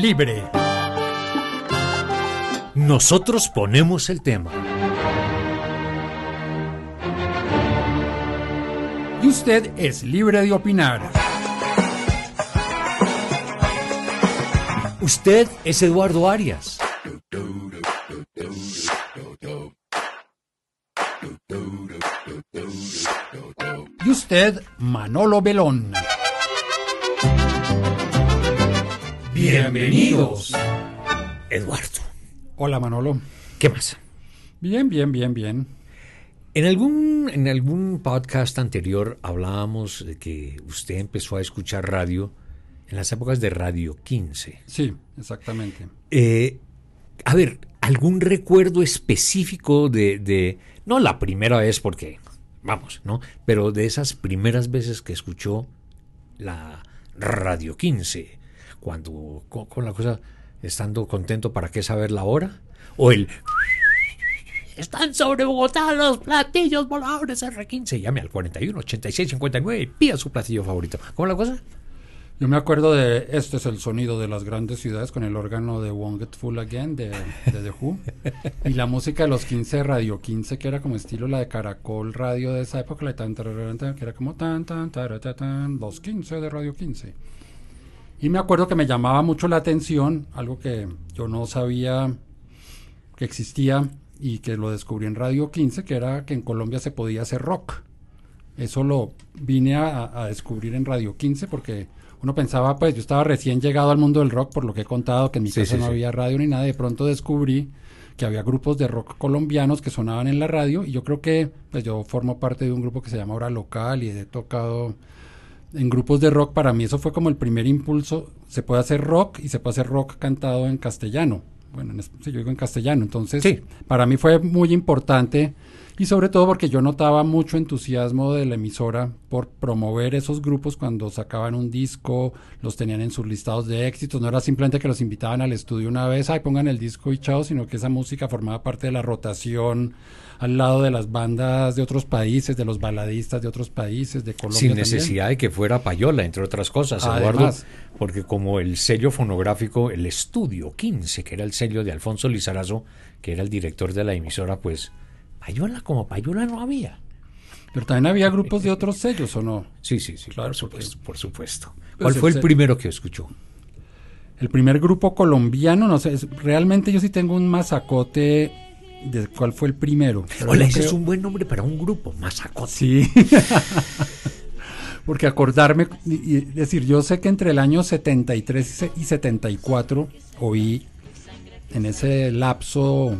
Libre. Nosotros ponemos el tema. Y usted es libre de opinar. Usted es Eduardo Arias. Y usted, Manolo Belón. Bienvenidos. Eduardo. Hola Manolo. ¿Qué más? Bien, bien, bien, bien. En algún, en algún podcast anterior hablábamos de que usted empezó a escuchar radio en las épocas de Radio 15. Sí, exactamente. Eh, a ver, ¿algún recuerdo específico de, de, no la primera vez porque, vamos, ¿no? Pero de esas primeras veces que escuchó la Radio 15, cuando con, la cosa, estando contento, ¿para qué saber la hora? O el... Están sobre Bogotá los platillos voladores R15. Llame al 41 86 59 y pida su platillo favorito. ¿Cómo la cosa? Yo me acuerdo de Este es el sonido de las grandes ciudades con el órgano de Won't Get Full Again de, The Who. y la música de los 15 de Radio 15, que era como estilo la de Caracol Radio de esa época, la tan, tan, que era como tan, tan, tan, los 15 de Radio 15. Y me acuerdo que me llamaba mucho la atención, algo que yo no sabía que existía y que lo descubrí en Radio 15, que era que en Colombia se podía hacer rock. Eso lo vine a, a, descubrir en Radio 15 porque uno pensaba, pues yo estaba recién llegado al mundo del rock, por lo que he contado, que en mi sí, casa sí, no sí. había radio ni nada, de pronto descubrí que había grupos de rock colombianos que sonaban en la radio y yo creo que pues yo formo parte de un grupo que se llama Hora Local y he tocado en grupos de rock, para mí eso fue como el primer impulso, se puede hacer rock y se puede hacer rock cantado en castellano bueno, en, sí, yo digo en castellano, entonces sí. para mí fue muy importante y sobre todo porque yo notaba mucho entusiasmo de la emisora por promover esos grupos cuando sacaban un disco, los tenían en sus listados de éxitos, no era simplemente que los invitaban al estudio una vez, ay, pongan el disco y chao, sino que esa música formaba parte de la rotación al lado de las bandas de otros países, de los baladistas de otros países, de Colombia. Sin necesidad también. de que fuera payola, entre otras cosas, Además, Eduardo, porque como el sello fonográfico, el Estudio 15, que era el sello de Alfonso Lizarazo, que era el director de la emisora, pues payola como payola no había. Pero también había grupos de otros sellos, ¿o no? Sí, sí, sí, claro, por supuesto, por supuesto. ¿Cuál pues fue el, el primero que escuchó? El primer grupo colombiano, no sé, es, realmente yo sí tengo un masacote de cuál fue el primero. Hola, ese creo... es un buen nombre para un grupo, Mazacote. Sí. Porque acordarme, y, decir, yo sé que entre el año 73 y 74 oí, en ese lapso,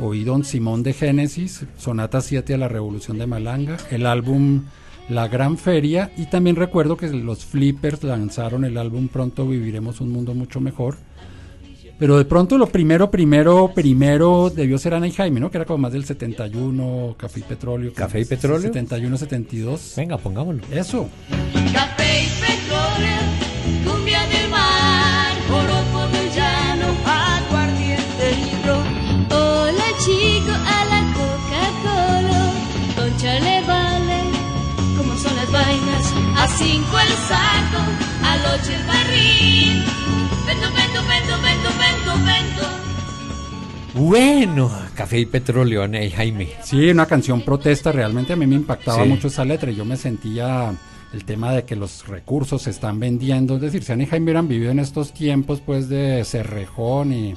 oí Don Simón de Génesis, Sonata 7 a la Revolución de Malanga, el álbum La Gran Feria, y también recuerdo que los Flippers lanzaron el álbum Pronto Viviremos un Mundo Mucho Mejor, pero de pronto lo primero, primero, primero debió ser Ana y Jaime, ¿no? Que era como más del 71, Café y Petróleo. Café y Petróleo. 71, 72. Venga, pongámoslo. Eso. Café y Petróleo, cumbia del mar, joropo del llano, aguardiente y. Hola chico a la Coca-Cola, concha le vale, como son las vainas. A cinco el saco, al ocho el barril, vendo, vendo bueno, café y petróleo, Ana y Jaime. Sí, una canción protesta, realmente a mí me impactaba Sí. mucho esa letra y yo me sentía el tema de que los recursos se están vendiendo, es decir, si Ana y Jaime hubieran vivido en estos tiempos pues de cerrejón y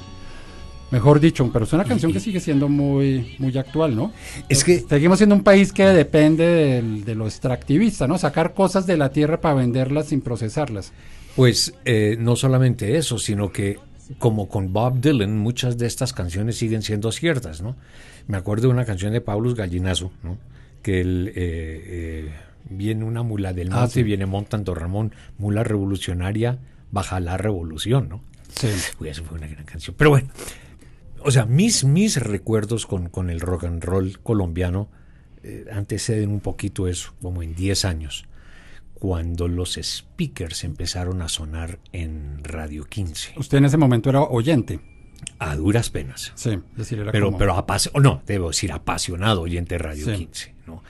mejor dicho, pero es una canción que sigue siendo muy muy actual, ¿no? Es que- seguimos siendo un país que depende del- de lo extractivista, ¿no? Sacar cosas de la tierra para venderlas sin procesarlas. Pues eh, no solamente eso, sino que como con Bob Dylan, muchas de estas canciones siguen siendo ciertas, ¿no? Me acuerdo de una canción de Paulus Gallinazo, ¿no? Que él, eh, eh, viene una mula del Ah, monte, sí. viene montando Ramón, mula revolucionaria, baja la revolución, ¿no? Sí. Uy, eso fue una gran canción. Pero bueno, o sea, mis, mis recuerdos con, con el rock and roll colombiano eh, anteceden un poquito eso, como en 10 años, cuando los speakers empezaron a sonar en Radio 15, Usted en ese momento era oyente. a duras penas. Sí, es decir, era Pero, como- pero apasio- no, debo decir apasionado oyente de Radio Sí. 15. ¿no?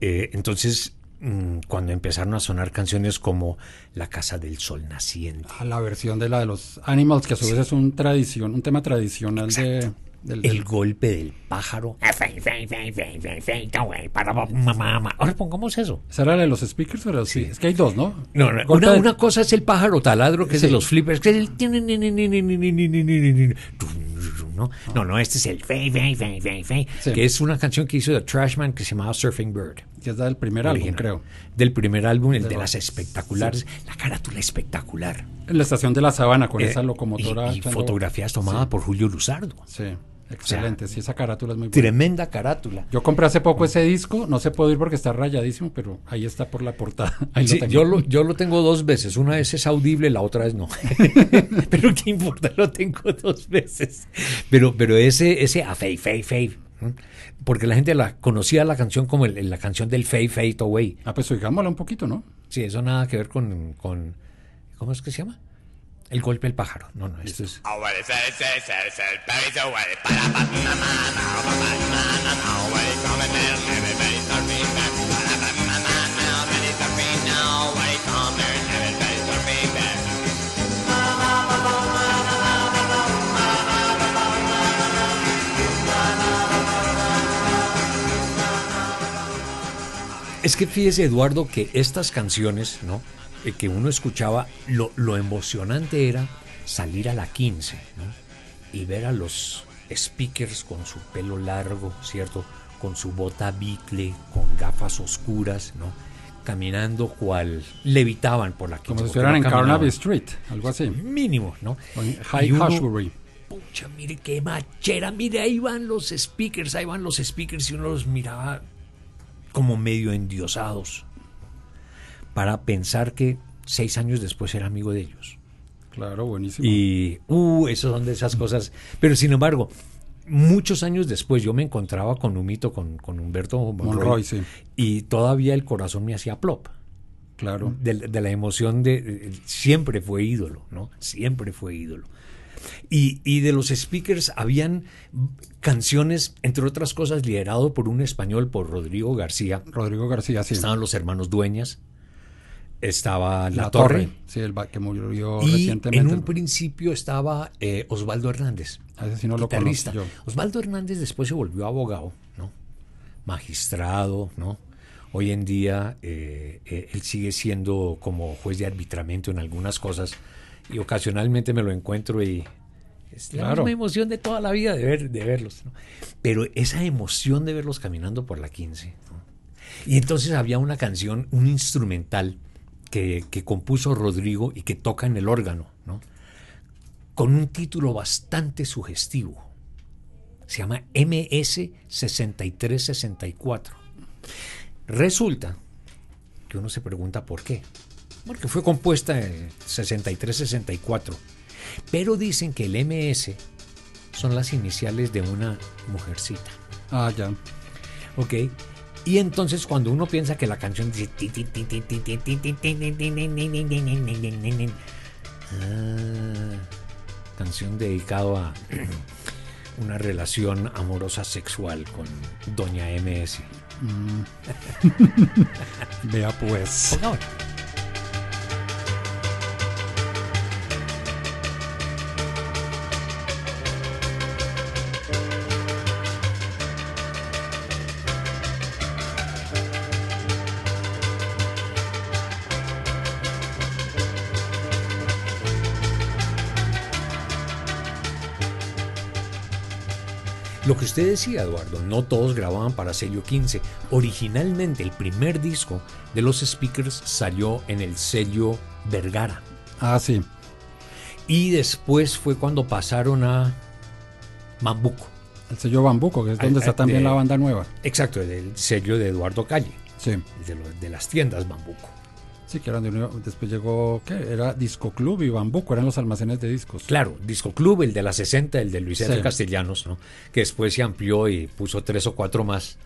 Eh, entonces, mm, cuando empezaron a sonar canciones como La Casa del Sol Naciente, a la versión de la de los Animals, que a su vez es un tradición, un tema tradicional de, del, El golpe del pájaro. Ahora pongamos eso. ¿Esa era la de los speakers? Pero sí. Es que hay dos, ¿no? No, no, una, de- una cosa es el pájaro taladro, que es de Sí. los flippers, que es el... ¿no? no, no, este es el fe, fe, fe, fe, fe, Sí. que es una canción que hizo The Trashman que se llamaba Surfing Bird. que es la del primer álbum, original. creo. Del primer álbum, el de, De las espectaculares. La carátula espectacular. En la estación de la Sabana, con Eh, esa locomotora. y, y fotografías tomadas Sí. por Julio Luzardo. Sí, excelente. sí, esa carátula es muy buena. Tremenda carátula. Yo compré hace poco ese disco, no se puede ir porque está rayadísimo, pero ahí está por la portada. Ahí Sí, lo tengo. yo, lo, yo lo tengo dos veces. Una vez es audible, la otra vez no. pero qué importa, lo tengo dos veces. Pero, pero ese, ese a Fei, Fei. ¿no? Porque la gente la conocía la canción como el- la canción del Fei, Fade Away. Ah, pues oigámosla un poquito, ¿no? Sí, eso nada que ver con, con ¿cómo es que se llama? El golpe del pájaro. No, no, esto es. Es que fíjese, Eduardo, que estas canciones, ¿no? Eh, que uno escuchaba, lo, lo emocionante era salir a la 15, ¿no? Y ver a los speakers con su pelo largo, ¿cierto? Con su bota bicle, con gafas oscuras, ¿no? Caminando cual levitaban por la 15. Como si estuvieran en. Carnaby Street, algo así. Mínimo, ¿no? En High uno- Ashbury. Pucha, mire qué machera, mire, ahí van los speakers, ahí van los speakers y uno los miraba como medio endiosados para pensar que seis años después era amigo de ellos. Claro, buenísimo. Y, uh, eso son de esas cosas. Pero sin embargo, muchos años después yo me encontraba con Humito, con, con Humberto Monroy, Monroy, sí. y todavía el corazón me hacía plop. Claro. De, de la emoción de, de- Siempre fue ídolo, ¿no? Siempre fue ídolo. Y, y de los speakers habían canciones, entre otras cosas, liderado por un español, por Rodrigo García. Rodrigo García, sí. Estaban los hermanos Dueñas, estaba La, La Torre, Torre. Sí, el que murió y recientemente. en un principio estaba eh, Osvaldo Hernández, A ese sí no lo guitarrista. conozco yo. Osvaldo Hernández después se volvió abogado, ¿no? Magistrado, ¿no? Hoy en día eh, eh, él sigue siendo como juez de arbitramiento en algunas cosas y ocasionalmente me lo encuentro y es la Claro. misma emoción de toda la vida de, ver, de verlos. ¿no? Pero esa emoción de verlos caminando por la 15. ¿no? Y entonces había una canción, un instrumental que, que compuso Rodrigo y que toca en el órgano, ¿no? con un título bastante sugestivo. Se llama MS 6364. Resulta que uno se pregunta por qué. Porque fue compuesta en 63-64. Pero dicen que el MS son las iniciales de una mujercita. Ah, ya. ¿Ok? Y entonces cuando uno piensa que la canción dice... Canción dedicado a una relación amorosa sexual con Doña MS. Vea pues. Usted decía, Eduardo, no todos grababan para sello 15. Originalmente el primer disco de los Speakers salió en el sello Vergara. Ah, sí. Y después fue cuando pasaron a Mambuco. El sello Bambuco, que es donde Al- está también de- la banda nueva. Exacto, el sello de Eduardo Calle, Sí. de, lo- de las tiendas Mambuco. Sí, que eran de unión. Después llegó, ¿qué? Era Disco Club y Bambuco, eran los almacenes de discos. Claro, Disco Club, el de la 60, el de Luis. Sí. Castellanos, ¿no? que después se amplió y puso tres o cuatro más.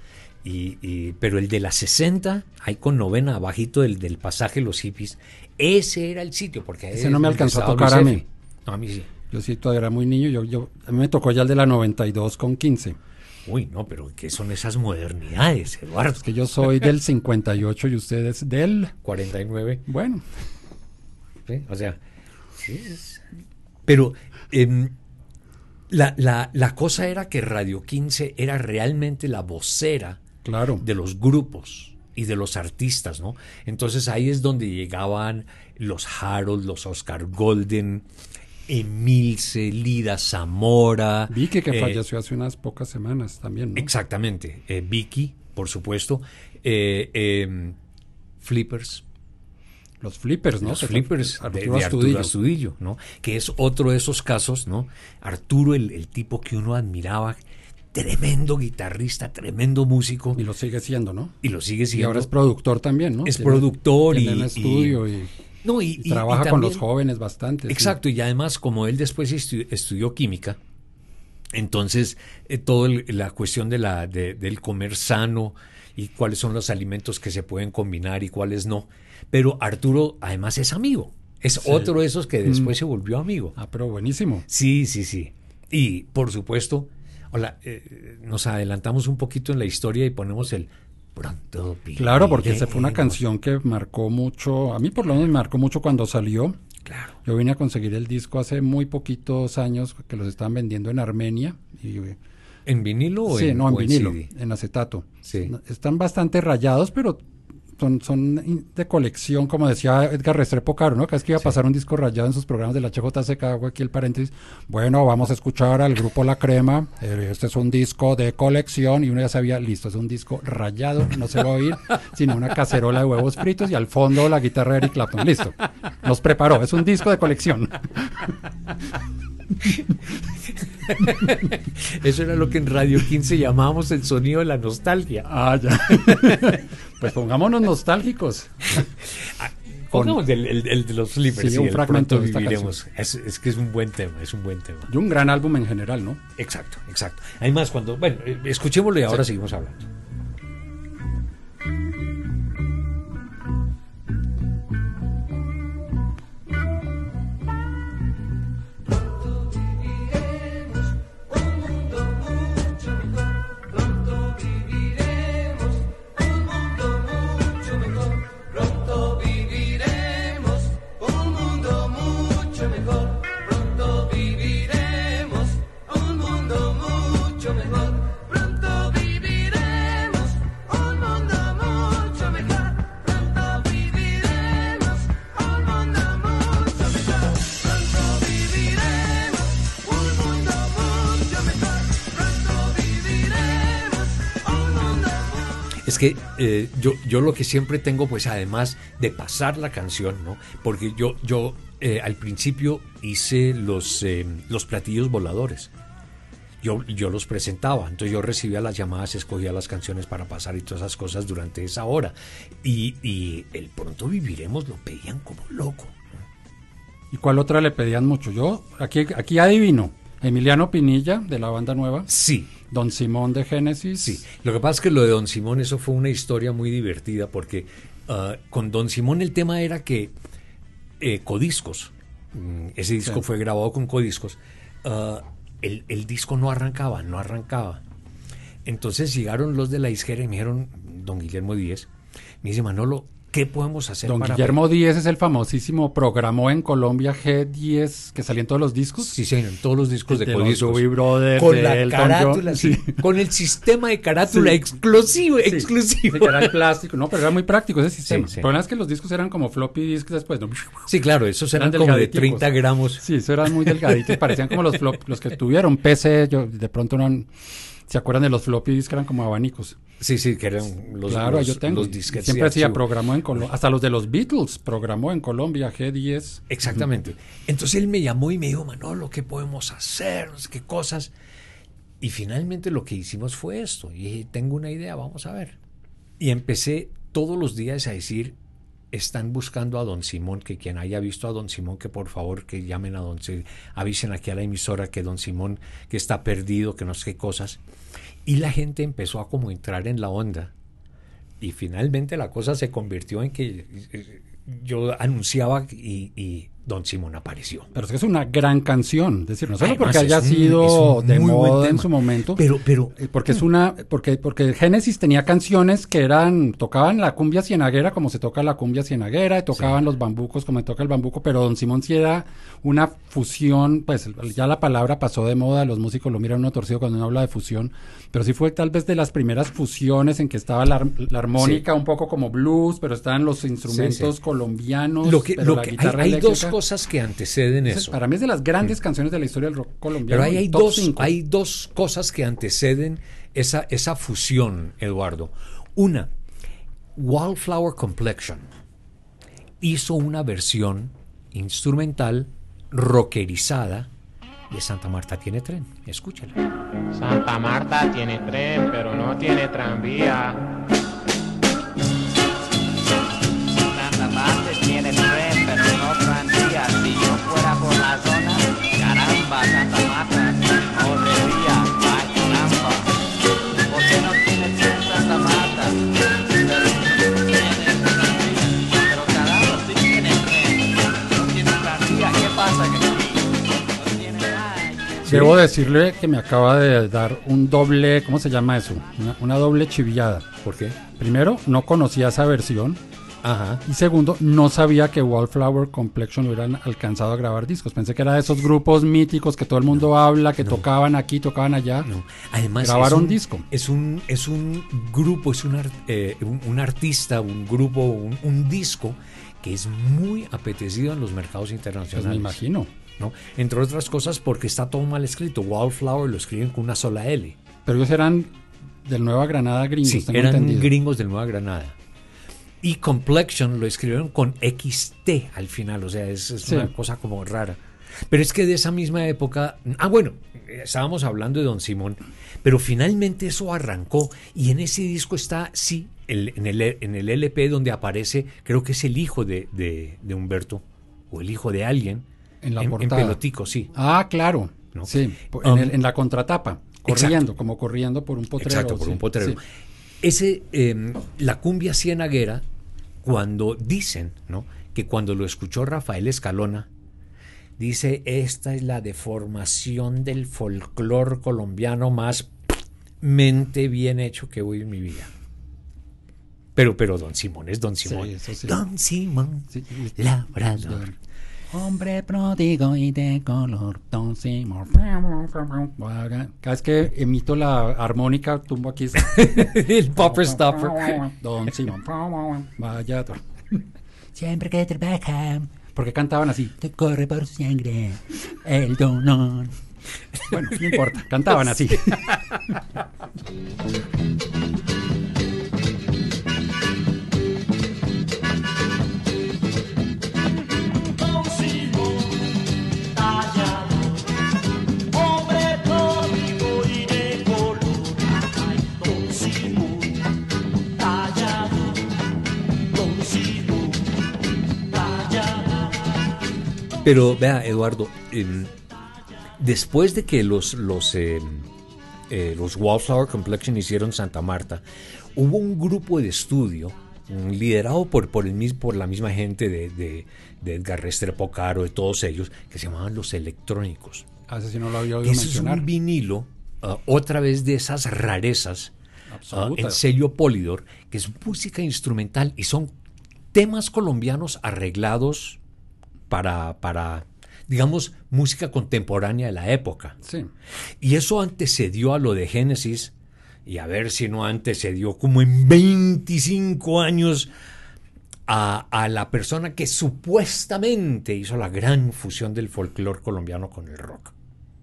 Y, y- pero el de la 60, ahí con novena, abajito del, del pasaje Los Hippies, ese era el sitio. porque Ese es no me alcanzó a tocar a F. mí. No, a mí sí. Yo sí todavía era muy niño, yo, yo, a mí me tocó ya el de la 92 con 15. Uy, no, pero ¿qué son esas modernidades, Eduardo? Es que yo soy del 58 y ustedes del... 49. Bueno, ¿sí? O sea, sí es- pero em, la, la- la cosa era que Radio 15 era realmente la vocera claro. de los grupos y de los artistas, ¿no? Entonces ahí es donde llegaban los Harold, los Oscar Golden, Emilce, Lida Zamora. Vicky que eh, falleció hace unas pocas semanas también, ¿no? Exactamente. eh, Vicky, por supuesto. eh, em, Flippers. Los flippers, ¿no? Los Que- flippers de, Arturo de Arturo Astudillo. Astudillo, ¿no? Que es otro de esos casos, ¿no? Arturo, el, el tipo que uno admiraba, tremendo guitarrista, tremendo músico, Y lo sigue siendo, ¿no? y lo sigue Y siendo. ahora es productor también, ¿no? Es Tiene- productor tiene y- un y- estudio y, No, y, y y- y trabaja con los jóvenes bastante. sí. Exacto, y además como él después estu- estudió química, entonces eh, toda la cuestión de la, de- del comer sano y cuáles son los alimentos que se pueden combinar y cuáles no. Pero Arturo además es amigo, es Sí. Mm. otro de esos que después se volvió amigo. Ah, pero buenísimo. Sí, sí, sí. Y por supuesto, hola, eh, nos adelantamos un poquito en la historia y ponemos el pronto. Claro, porque esa fue una viviremos". canción que marcó mucho, a mí por lo menos me marcó mucho cuando salió. Claro. Yo vine a conseguir el disco hace muy poquitos años que los estaban vendiendo en Armenia. Y, ¿En vinilo o sí, en, no, en en vinilo, CD? en acetato. Sí. Están bastante rayados, pero son, son de colección, como decía Edgar Restrepo Caro, ¿no? Cada vez que iba a pasar un disco rayado en sus programas de la HJCK, hago aquí el paréntesis. Bueno, vamos a escuchar al grupo La Crema. eh, Este es un disco de colección y uno ya sabía, listo, es un disco rayado, no se va a oír, sino una cacerola de huevos fritos y al fondo la guitarra de Eric Clapton. Listo. Nos preparó, es un disco de colección. Eso era lo que en Radio 15 llamábamos el sonido de la nostalgia. Ah, ya. Pues pongámonos nostálgicos. Pongamos el, el- el de los flippers. Sí, un el fragmento de esta viviremos. Es, es que es un buen tema, es un buen tema. Y un gran álbum en general, ¿no? Exacto, exacto. Además, cuando, bueno, eh, escuchémoslo y ahora seguimos hablando. Es que eh, yo, yo lo que siempre tengo, pues además de pasar la canción, ¿no? Porque yo, yo eh, al principio hice los, eh, los platillos voladores. Yo, yo los presentaba, entonces yo recibía las llamadas, escogía las canciones para pasar y todas esas cosas durante esa hora. Y, y el pronto viviremos lo pedían como loco. ¿Y cuál otra le pedían mucho? Yo, aquí, aquí adivino. Emiliano Pinilla, de la banda nueva. Sí, Don Simón de Génesis. Sí, lo que pasa es que lo de Don Simón, eso fue una historia muy divertida porque ah, con Don Simón el tema era que eh, Codiscos, mm, ese disco Sí. fue grabado con Codiscos, ah, el, el disco no arrancaba, no arrancaba. Entonces llegaron los de la disquera y me dijeron, Don Guillermo Díez, me dice Manolo, ¿qué podemos hacer Don para... Guillermo Díez es el famosísimo programó en Colombia G10 que salía en todos los discos. Sí, señor, en todos los discos de, De Codiscos. Brothers, con de la Elton carátula, John, sí, sí. con el sistema de carátula Sí. exclusivo, Sí, exclusivo. sí, era plástico, no, pero era muy práctico ese sistema. sí. El problema es que los discos eran como floppy disks después, ¿no? Sí, claro, esos eran, Eran como de delgaditicos. 30 gramos. Sí, eso eran muy delgaditos, parecían como los flop, los que tuvieron PC, yo de pronto no han- ¿Se acuerdan de los floppy disks que eran como abanicos? Sí, sí, que eran los, claro, los, yo tengo. los disquetes Siempre hacía, programó en Colombia. Hasta los de los Beatles programó en Colombia, G10. Exactamente. Entonces él me llamó y me dijo, Manolo, ¿qué podemos hacer? No sé qué cosas. Y finalmente lo que hicimos fue esto. Y dije, tengo una idea, vamos a ver. Y empecé todos los días a decir, están buscando a don Simón, que quien haya visto a don Simón, que por favor que llamen a don Simón, avisen aquí a la emisora que don Simón, que está perdido, que no sé qué cosas. Y la gente empezó a como entrar en la onda. Y finalmente la cosa se convirtió en que eh, yo anunciaba y, y don Simón apareció. Pero es que es una gran canción. Es decir, no solo Además, porque haya un- sido de moda en su momento. Pero, pero, eh, porque es una porque porque Genesis tenía canciones que eran tocaban la cumbia cienaguera como se toca la cumbia cienaguera y tocaban los bambucos como se toca el bambuco pero Don Simón sí era una fusión pues ya la palabra pasó de moda los músicos lo miran uno torcido cuando uno habla de fusión pero sí fue tal vez de las primeras fusiones en que estaba la, ar- la armónica un poco como blues pero estaban los instrumentos sí. colombianos lo que, pero lo la que hay, guitarra hay dos eléctrica- cosas que anteceden eso. para mí es de las grandes canciones de la historia del rock colombiano Pero ahí hay dos, cinco. hay dos cosas que anteceden esa, esa fusión, Eduardo. Una, Wildflower Complexion hizo una versión instrumental rockerizada de Santa Marta tiene tren. Escúchala. Santa Marta tiene tren, pero no tiene tranvía. Santa Marta tiene tren, caramba. Que. Debo decirle que me acaba de dar un doble, ¿cómo se llama eso? Una, una doble chivillada. ¿Por qué? Primero, no conocía esa versión. Ajá. Y segundo, no sabía que Wallflower Complexion hubieran alcanzado a grabar discos. Pensé que era de esos grupos míticos que todo el mundo habla, que tocaban aquí, tocaban allá. No. Además, Grabaron un, disco. Es un, es un grupo, es un, eh, un, un artista, un grupo, un, un disco que es muy apetecido en los mercados Pues internacionales. me imagino. ¿no? Entre otras cosas porque está todo mal escrito. Wildflower lo escriben con una sola L. Pero ellos eran del Nueva Granada gringos, Sí, tengo eran entendido. gringos del Nueva Granada. Y Complexion lo escribieron con XT al final, o sea, es, es Sí. una cosa como rara. Pero es que de esa misma época, ah, bueno, estábamos hablando de Don Simón, pero finalmente eso arrancó y en ese disco está, sí, el- en, el, en el LP donde aparece, creo que es el hijo de, de- de Humberto, o el hijo de alguien, En la en, portada. pelotico, sí. Ah, claro. ¿No? Sí, po- Um, en, el- en la contratapa, corriendo, como corriendo por un potrero. Exacto, por sí, un potrero. sí. Ese, eh, la cumbia cienaguera, cuando dicen, ¿no? Que cuando lo escuchó Rafael Escalona, dice, esta es la deformación del folclor colombiano más mente bien hecho que oí en mi vida. Pero, pero Don Simón es Don Simón. Sí, eso sí. Don Simón, Sí, labrador. Hombre pródigo y de color, Don Simón. Cada vez que emito la armónica, tumbo aquí. El popper stopper. Don Simón. Vaya. Siempre que trabaja. Porque cantaban así. Te corre por sangre el dolor. Bueno, no importa. Cantaban así. Pero vea, Eduardo, em, después de que los, los, em, eh, los Wallflower Complexion hicieron Santa Marta, hubo un grupo de estudio mm, liderado por, por, el, por la misma gente de, de, de Edgar Restrepo Caro, de todos ellos, que se llamaban Los Electrónicos. A ese sí no lo había oído Eso es un vinilo, ah, otra vez de esas rarezas, ah, en sello Polydor, que es música instrumental y son temas colombianos arreglados para, para, digamos, música contemporánea de la época. Sí. Y eso antecedió a lo de Génesis, y a ver si no antecedió como en 25 años a, a la persona que supuestamente hizo la gran fusión del folclore colombiano con el rock.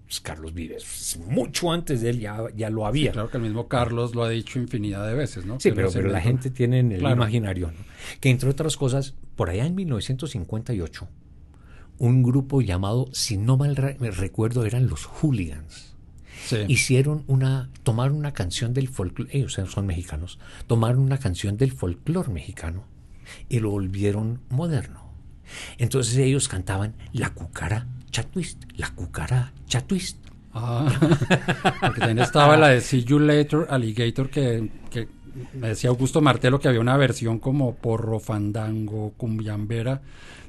pues, Carlos Vives. Mucho antes de él ya, ya lo había. Claro que el mismo Carlos lo ha dicho infinidad de veces, ¿no? Sí, Que pero, pero la gente tiene en el Claro. imaginario, ¿no? Que entre otras cosas, por allá en 1958, un grupo llamado, si no mal re- recuerdo, eran los Hooligans. Sí. Hicieron una, tomaron una canción del folclore, ellos son mexicanos, tomaron una canción del folclore mexicano y lo volvieron moderno. Entonces ellos cantaban la cucara twist, la cucara twist. Ah, porque también estaba la de See You Later, Alligator, que, que me decía Augusto Martelo que había una versión como porro, fandango, cumbiambera,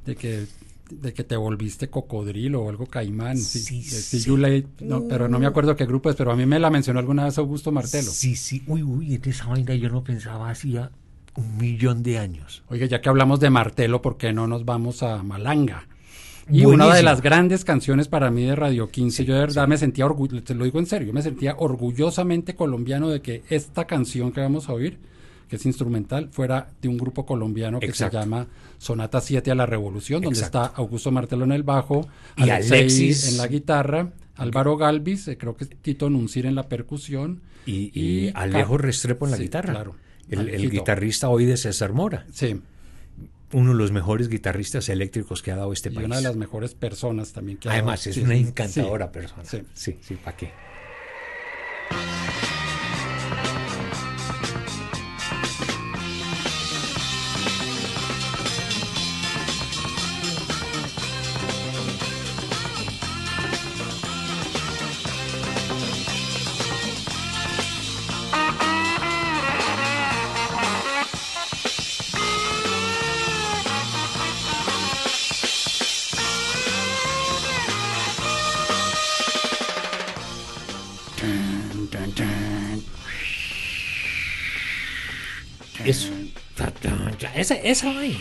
de que de que te volviste cocodrilo o algo caimán. Sí, Sí, de sí. No, pero no me acuerdo qué grupo es, pero a mí me la mencionó alguna vez Augusto Martelo. Sí, sí, uy, uy, en esa vaina yo no pensaba hacía un millón de años. Oye, ya que hablamos de Martelo, ¿por qué no nos vamos a Malanga? Y Buenísimo. una de las grandes canciones para mí de Radio 15, yo de verdad me sentía orgulloso, te lo digo en serio, me sentía orgullosamente colombiano de que esta canción que vamos a oír, que es instrumental, fuera de un grupo colombiano que Exacto. se llama Sonata 7 a la Revolución, donde Exacto. está Augusto Martelo en el bajo, Y Alexis. en la guitarra, Álvaro Galvis, eh, creo que es Tito Nuncir en la percusión. Y, y Ca- Alejo Restrepo en la Sí, guitarra. claro. El, guitarrista hoy de César Mora. Sí, Uno de los mejores guitarristas eléctricos que ha dado este y país. una de las mejores personas también que ha Además, dado. es Sí, una encantadora sí, persona. sí. sí, sí, ¿para qué? Esa, vaina.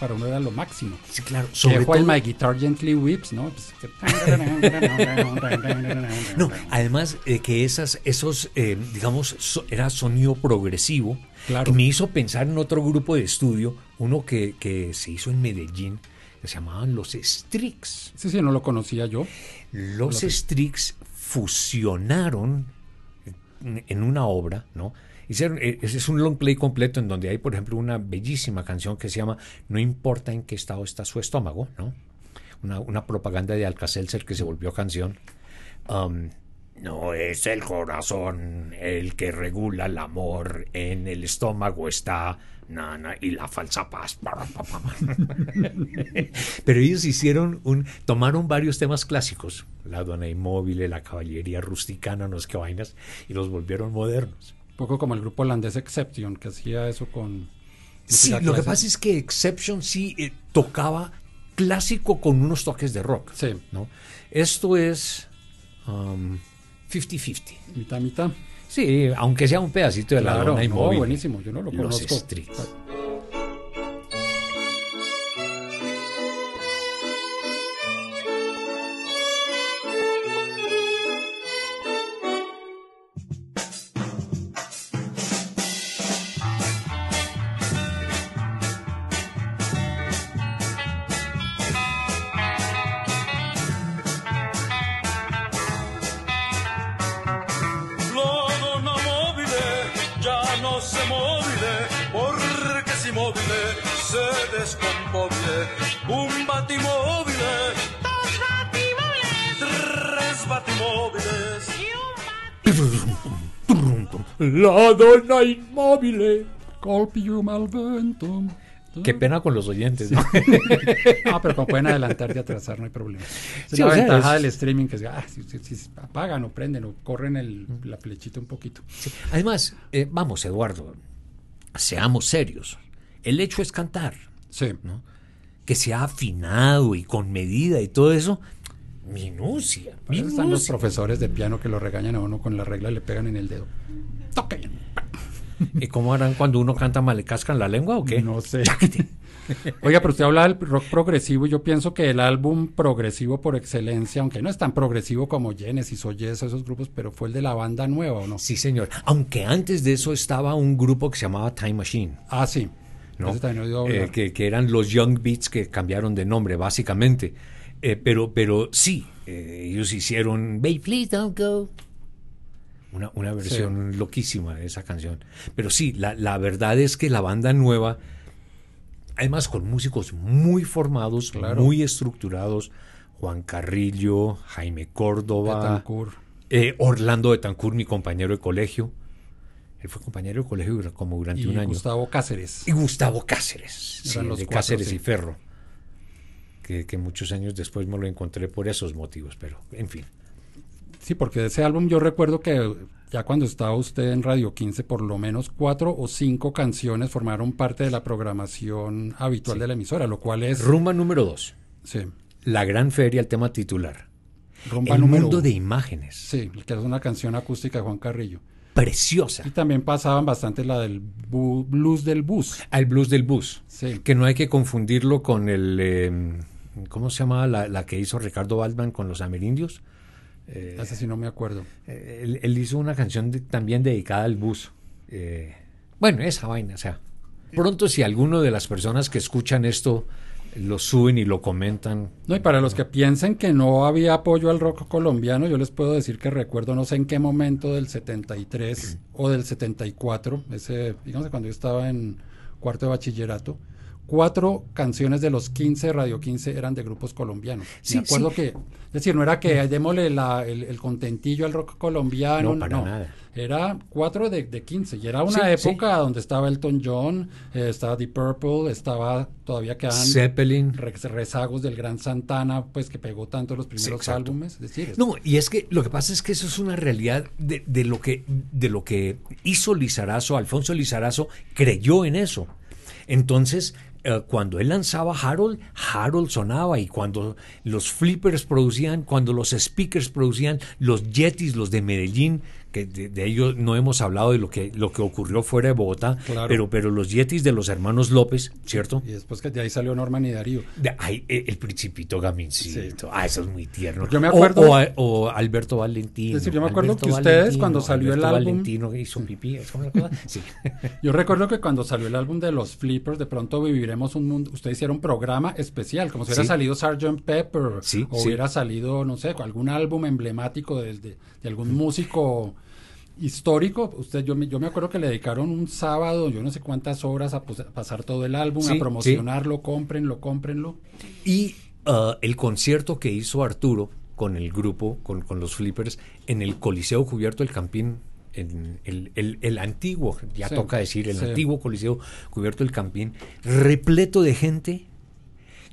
Para uno era lo máximo. Sí, claro. Sobre fue el todo- My Guitar Gently Whips, ¿no? Pues, No, además eh, que esas, esos, eh, digamos, so- era sonido progresivo. Claro. Que me hizo pensar en otro grupo de estudio, uno que, que se hizo en Medellín, que se llamaban los Strix. Sí, sí, no lo conocía yo. Los Lo- Strix fusionaron en- en una obra, ¿no? Hicieron, eh, ese es un long play completo en donde hay, por ejemplo, una bellísima canción que se llama No importa en qué estado está su estómago, ¿no? Una, una propaganda de Alka-Seltzer que se volvió canción. Um, no es el corazón el que regula el amor, en el estómago está nana y la falsa paz. Pero ellos hicieron un, tomaron varios temas clásicos, la dona inmóvil, la caballería rusticana, no sé qué vainas, y los volvieron modernos. Un poco como el grupo holandés Exception, que hacía eso con... Sí, lo que pasa es que Exception sí eh, tocaba clásico con unos toques de rock. Sí. ¿no? Esto es um, 50-50. Mitad, mitad. Sí, aunque sea un pedacito de la Claro, dona no, inmóvil. buenísimo, yo no lo Los conozco. La dona inmóvil. Colpium al vento. Qué pena con los oyentes. ¿no? Ah, pero como pueden adelantar y atrasar, no hay problema. Es Sí, la sea, ventaja es- del streaming, que es, ah, si, si- si apagan o prenden o corren el, la flechita un poquito. Además, eh, vamos, Eduardo, seamos serios. El hecho es cantar. Sí. ¿no? Que sea afinado y con medida y todo eso. Minucia. Para eso están los profesores de piano que lo regañan a uno con la regla y le pegan en el dedo. Toquen. ¿Y cómo harán cuando uno canta mal? ¿Le cascan la lengua o qué? No sé. Oiga, pero usted habla del rock progresivo y yo pienso que el álbum progresivo por excelencia, aunque no es tan progresivo como Genesis o Yes, esos grupos, pero fue el de la banda nueva, ¿o no? Sí, señor. Aunque antes de eso estaba un grupo que se llamaba Time Machine. Ah, sí. ¿no? Eh, que, que eran los Young Beats que cambiaron de nombre, básicamente. Eh, pero, pero sí, eh, ellos hicieron Babe, please don't go. Una, una versión loquísima de esa canción. Pero sí, la, la verdad es que la banda nueva, además con músicos muy formados, Claro. muy estructurados, Juan Carrillo, Jaime Córdoba, Betancourt. eh, Orlando Betancourt, mi compañero de colegio. Él fue compañero de colegio como durante Y un año. Gustavo Cáceres. Y Gustavo Cáceres, sí, de cuatro, Cáceres sí. y Ferro. Que, que muchos años después me lo encontré por esos motivos, pero en fin. Sí, porque ese álbum yo recuerdo que ya cuando estaba usted en Radio 15, por lo menos cuatro o cinco canciones formaron parte de la programación habitual de la emisora, lo cual es... Rumba número dos. Sí. La gran feria, el tema titular. Rumba el número mundo uno. de imágenes. Sí, que es una canción acústica de Juan Carrillo. Preciosa. Y también pasaban bastante la del blues del bus. Al blues del bus. Sí. Que no hay que confundirlo con el... eh, ¿Cómo se llama la, la que hizo Ricardo Baldman con los amerindios? Eh, Ese sí no me acuerdo. Eh, Él, él hizo una canción de- también dedicada al bus. Eh, bueno, esa vaina, o sea. Pronto si alguno de las personas que escuchan esto lo suben y lo comentan. No, y para los que piensen que no había apoyo al rock colombiano, yo les puedo decir que recuerdo no sé en qué momento del 73 o del 74, ese, digamos cuando yo estaba en cuarto de bachillerato, cuatro canciones de los 15 Radio 15 eran de grupos colombianos. Sí, Me acuerdo sí. que, es decir, no era que démosle la- el, el contentillo al rock colombiano, No, para nada. Era cuatro de, de 15 y era una Sí, sí. época donde estaba Elton John, eh, estaba Deep Purple, estaba todavía quedaban Zeppelin. re- rezagos del Gran Santana, pues que pegó tanto los primeros álbumes. Es decir, es- No, y es que lo que pasa es que eso es una realidad de, de lo que de lo que hizo Lizarazo, Alfonso Lizarazo creyó en eso. Entonces, eh, cuando él lanzaba Harold, Harold sonaba y cuando los flippers producían, cuando los speakers producían, los Yetis, los de Medellín, que de, de ellos no hemos hablado de lo que lo que ocurrió fuera de Bogotá, Claro. pero pero los Yetis de los hermanos López, ¿cierto? y después que de ahí salió Norman y Darío. De- ay, eh, el principito Gamincito. Ah, eso es muy tierno. Yo me O- acuerdo- O, a- o Alberto Valentino. Es decir, yo me acuerdo Alberto que ustedes, Valentino, cuando salió el Alberto álbum- Valentino hizo pipí. ¿es como la cosa? Sí. Yo recuerdo que cuando salió el álbum de los Flippers, de pronto viviremos un mundo. Ustedes hicieron un programa especial, como si hubiera Sí. salido Sgt. Pepper, Sí, o sí. hubiera salido, no sé, algún álbum emblemático de, de- de algún músico histórico. Usted, yo, me- yo me acuerdo que le dedicaron un sábado, yo no sé cuántas horas a, pasar todo el álbum, Sí, a promocionarlo, cómprenlo, cómprenlo. Y uh, el concierto que hizo Arturo con el grupo, con, con los flippers, en el Coliseo Cubierto del Campín, en el, el- el antiguo, ya Sí, toca decir, el sí. antiguo Coliseo Cubierto del Campín, repleto de gente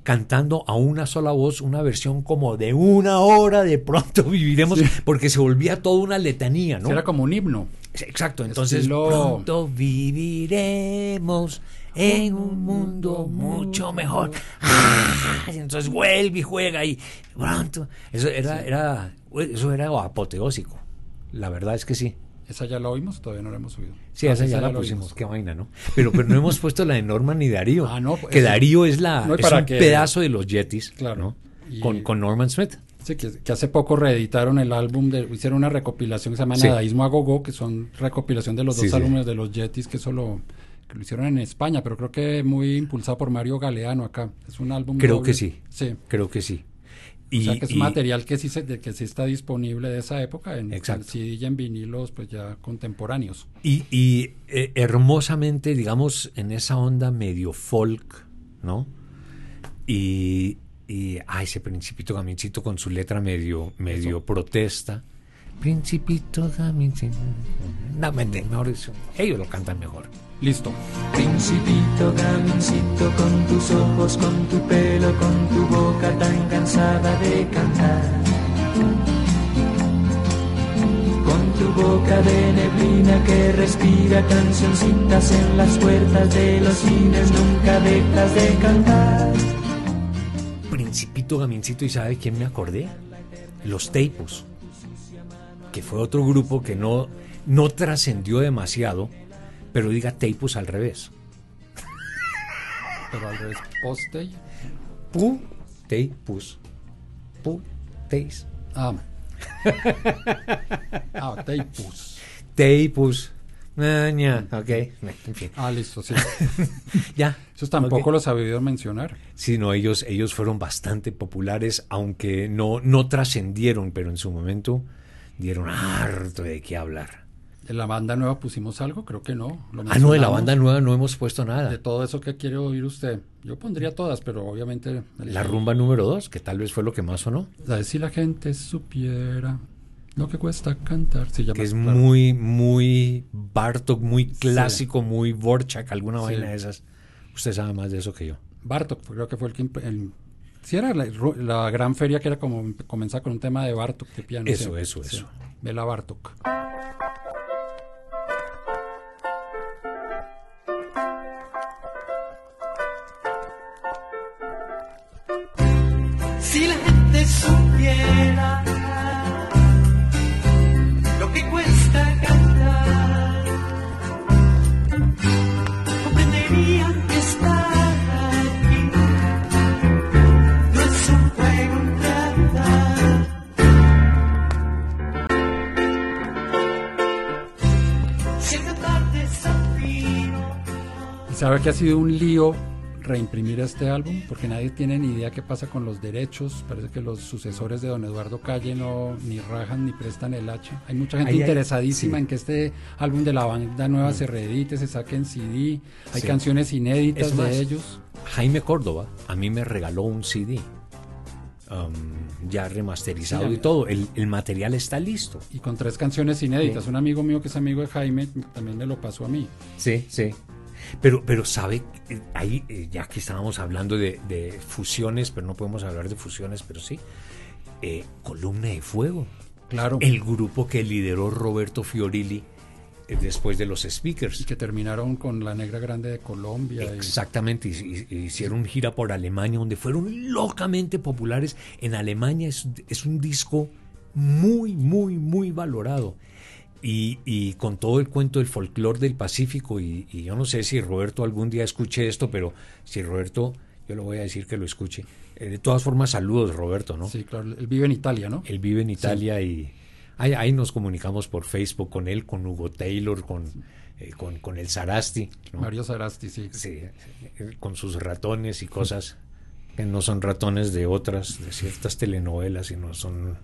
cantando a una sola voz una versión como de una hora de pronto viviremos Sí. porque se volvía toda una letanía, ¿no? Era como un himno. Exacto, entonces Estilo- pronto viviremos en un mundo mucho mejor. Ah, entonces vuelve y juega y pronto. Eso era, era, eso era apoteósico. La verdad es que sí. Esa ya la oímos, todavía no la hemos oído. Sí, Ah, esa ya la oímos. pusimos, qué vaina, ¿no? Pero, pero no hemos puesto la de Norman ni Darío. Ah, no, pues, que Darío es la no, es para un que- pedazo de los Yetis, Claro. ¿no? Y- Con, con Norman Smith. Sí, que, que hace poco reeditaron el álbum, de, hicieron una recopilación que se llama Sí. Nadaísmo a Gogo, que son recopilación de los dos sí. álbumes de los Yetis, que eso lo, que lo hicieron en España, pero creo que muy impulsado por Mario Galeano acá. Es un álbum Creo doble. que sí. Sí. Creo que sí. O sea que es y- material que sí, se, que sí está disponible de esa época en, Exacto. CD y en vinilos pues ya contemporáneos. Y, y, eh, hermosamente, digamos, en esa onda medio folk, ¿no? Y, y ah, ese Principito Gamincito con su letra medio, medio protesta. Principito Gamincito. No, mente, mejor eso. Ellos lo cantan mejor. Listo. Principito, gamincito, con tus ojos, con tu pelo, con tu boca tan cansada de cantar. Con tu boca de neblina que respira cancioncitas en las puertas de los cines, nunca dejas de cantar. Principito Gamincito, ¿y sabe quién me acordé? Los Teipos, que fue otro grupo que no, no trascendió demasiado, pero diga Teipos al revés. Pero al revés, poste. Pu, Teipus. Pu, Teis. Ah. ah, Teipus. Teipus. Ah, ok. En fin. Ah, listo, sí. ya. Eso tampoco ok. lo he sabido mencionar. Sí, no, ellos, ellos fueron bastante populares, aunque no, no trascendieron, pero en su momento dieron harto de qué hablar. ¿De la banda nueva pusimos algo? Creo que no. Lo Ah, no, de la banda nueva no hemos puesto De nada. todo eso que quiere oír usted. Yo pondría todas, pero obviamente... La rumba número dos, que tal vez fue lo que más sonó, La de si la gente supiera lo que cuesta cantar. Sí, ya que es claro. muy, muy Bartok, muy clásico, muy Vorchak, alguna Sí. vaina de esas. Usted sabe más de eso que yo. Bartok, creo que fue el que... el- sí, era la, la gran feria que era como comenzar con un tema de Bartok de piano. Eso, sí. eso, Sí. eso. Bela Bartok. Ha sido un lío reimprimir este álbum? Porque nadie tiene ni idea qué pasa con los derechos. Parece que los sucesores de don Eduardo Calle no ni rajan ni prestan el H. Hay mucha gente Ahí hay- interesadísima sí. en que este álbum de la banda nueva se reedite, se saque en CD. Hay Sí. canciones inéditas Es más, de ellos. Jaime Córdoba a mí me regaló un CD. um, ya remasterizado Sí, y todo. El, el material está listo. Y con tres canciones inéditas. Sí. Un amigo mío que es amigo de Jaime también me lo pasó a mí. Sí, sí. Pero, pero sabe, eh, ahí, eh, ya que estábamos hablando de, de fusiones, pero no podemos hablar de fusiones, pero sí. eh, Columna de Fuego. Claro. El grupo que lideró Roberto Fiorilli eh, después de los speakers. Y que terminaron con la Negra Grande de Colombia. y- Exactamente, y- y- hicieron gira por Alemania donde fueron locamente populares. En Alemania es, es un disco muy, muy, muy valorado. Y, y con todo el cuento del folclore del Pacífico, y, y yo no sé si Roberto algún día escuche esto, pero si Roberto, yo le voy a decir que lo escuche. Eh, de todas formas, saludos Roberto, ¿no? Sí, claro. Él vive en Italia, ¿no? Él vive en Italia y ahí, ahí nos comunicamos por Facebook con él, con Hugo Taylor, con, eh, con, con el Sarasti. ¿no? Mario Sarasti, sí. Sí, eh, con sus ratones y cosas que no son ratones de otras, de ciertas telenovelas, sino son ¿no?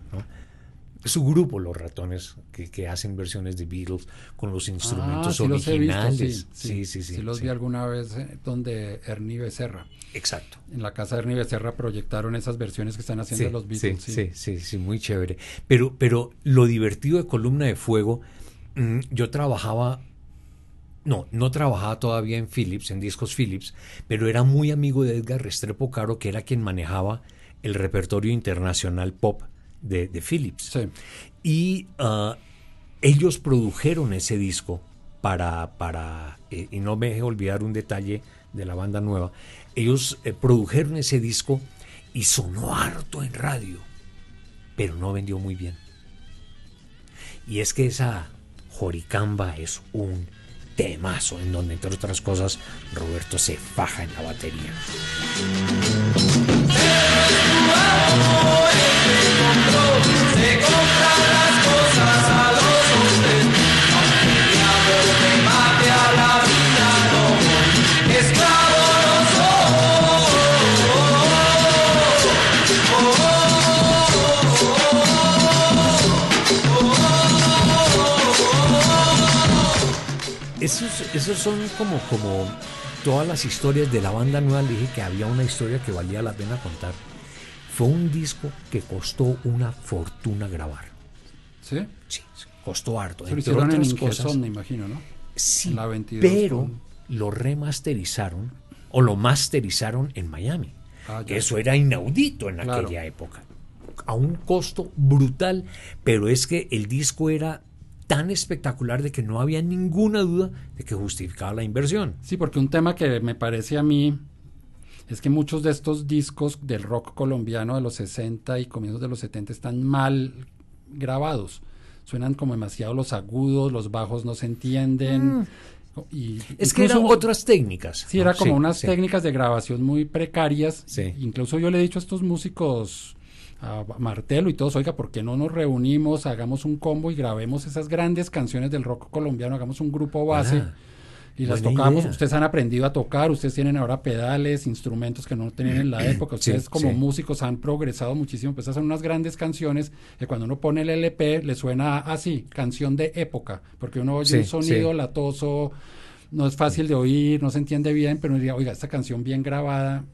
Es su grupo, los ratones, que, que hacen versiones de Beatles con los instrumentos Ah, sí los he visto, originales. sí, sí, sí, sí. Sí los vi alguna vez eh, donde Ernie Becerra. Exacto. En la casa de Ernie Becerra proyectaron esas versiones que están haciendo los Beatles. sí, sí, sí, sí, muy chévere. Pero, pero lo divertido de Columna de Fuego, mm, yo trabajaba, no, no trabajaba todavía en Philips, en discos Philips, pero era muy amigo de Edgar Restrepo Caro, que era quien manejaba el repertorio internacional pop de, de Philips. Y ah, ellos produjeron ese disco para, para eh, y no me deje olvidar un detalle de la banda nueva, ellos eh, produjeron ese disco y sonó harto en radio, pero no vendió muy bien. Y es que esa Joricamba es un temazo en donde, entre otras cosas, Roberto se faja en la batería. Esos, esos son como, como todas las historias de la banda nueva. Le dije que había una historia que valía la pena contar. Fue un disco que costó una fortuna grabar. ¿Sí? Sí, costó harto. Se lo Entre hicieron en otras Ingersoll, cosas, me imagino, ¿no? Sí, En la 22 pero con- lo remasterizaron o lo masterizaron en Miami. Ah, eso era inaudito en Claro. aquella época. A un costo brutal, pero es que el disco era tan espectacular de que no había ninguna duda de que justificaba la inversión. Sí, porque un tema que me parece a mí es que muchos de estos discos del rock colombiano de los 60 y comienzos de los 70 están mal grabados. Suenan como demasiado los agudos, los bajos no se entienden. Mm. Y Es que eran otras técnicas. Sí, era como Sí, unas sí. técnicas de grabación muy precarias. Sí. Incluso yo le he dicho a estos músicos a Martelo y todos, oiga, ¿por qué no nos reunimos, hagamos un combo y grabemos esas grandes canciones del rock colombiano, hagamos un grupo base? Ah, y las tocamos, idea. ustedes han aprendido a tocar, ustedes tienen ahora pedales, instrumentos que no tenían en la época, Sí, ustedes como sí. músicos han progresado muchísimo, pues hacen unas grandes canciones que cuando uno pone el LP le suena así, canción de época, porque uno oye Sí, un sonido latoso, no es fácil de oír, no se entiende bien, pero uno diría, oiga, esta canción bien grabada,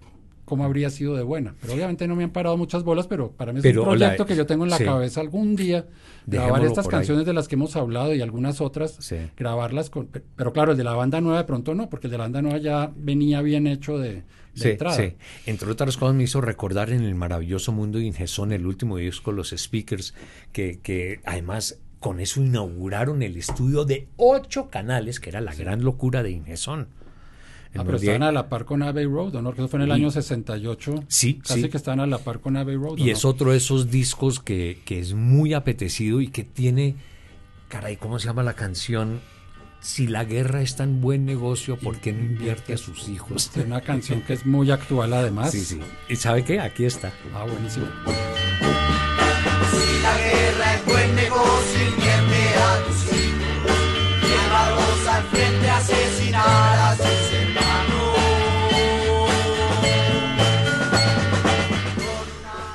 ¿cómo habría sido de buena? Pero obviamente no me han parado muchas bolas, pero para mí es Pero un proyecto que yo tengo en la sí. cabeza algún día, grabar estas ahí. canciones de las que hemos hablado y algunas otras, Sí. grabarlas con, pe- pero claro, el de la banda nueva de pronto no, porque el de la banda nueva ya venía bien hecho de, de Sí, entrada. sí. Entre otras cosas me hizo recordar en el maravilloso mundo de Ingesón, el último disco, los speakers, que, que además con eso inauguraron el estudio de ocho canales, que era la gran locura de Ingesón. Ah, pero estaban a la par con Abbey Road, ¿o ¿no? Que eso fue en el Y- año 68. Sí, Casi sí. que estaban a la par con Abbey Road. ¿o Y no? es otro de esos discos que, que es muy apetecido y que tiene, caray, ¿cómo se llama la canción? Si la guerra es tan buen negocio, ¿por qué no invierte a sus hijos? Tiene una canción que es muy actual además. Sí, sí. ¿Y sabe qué? Aquí está. Ah, buenísimo. Si la guerra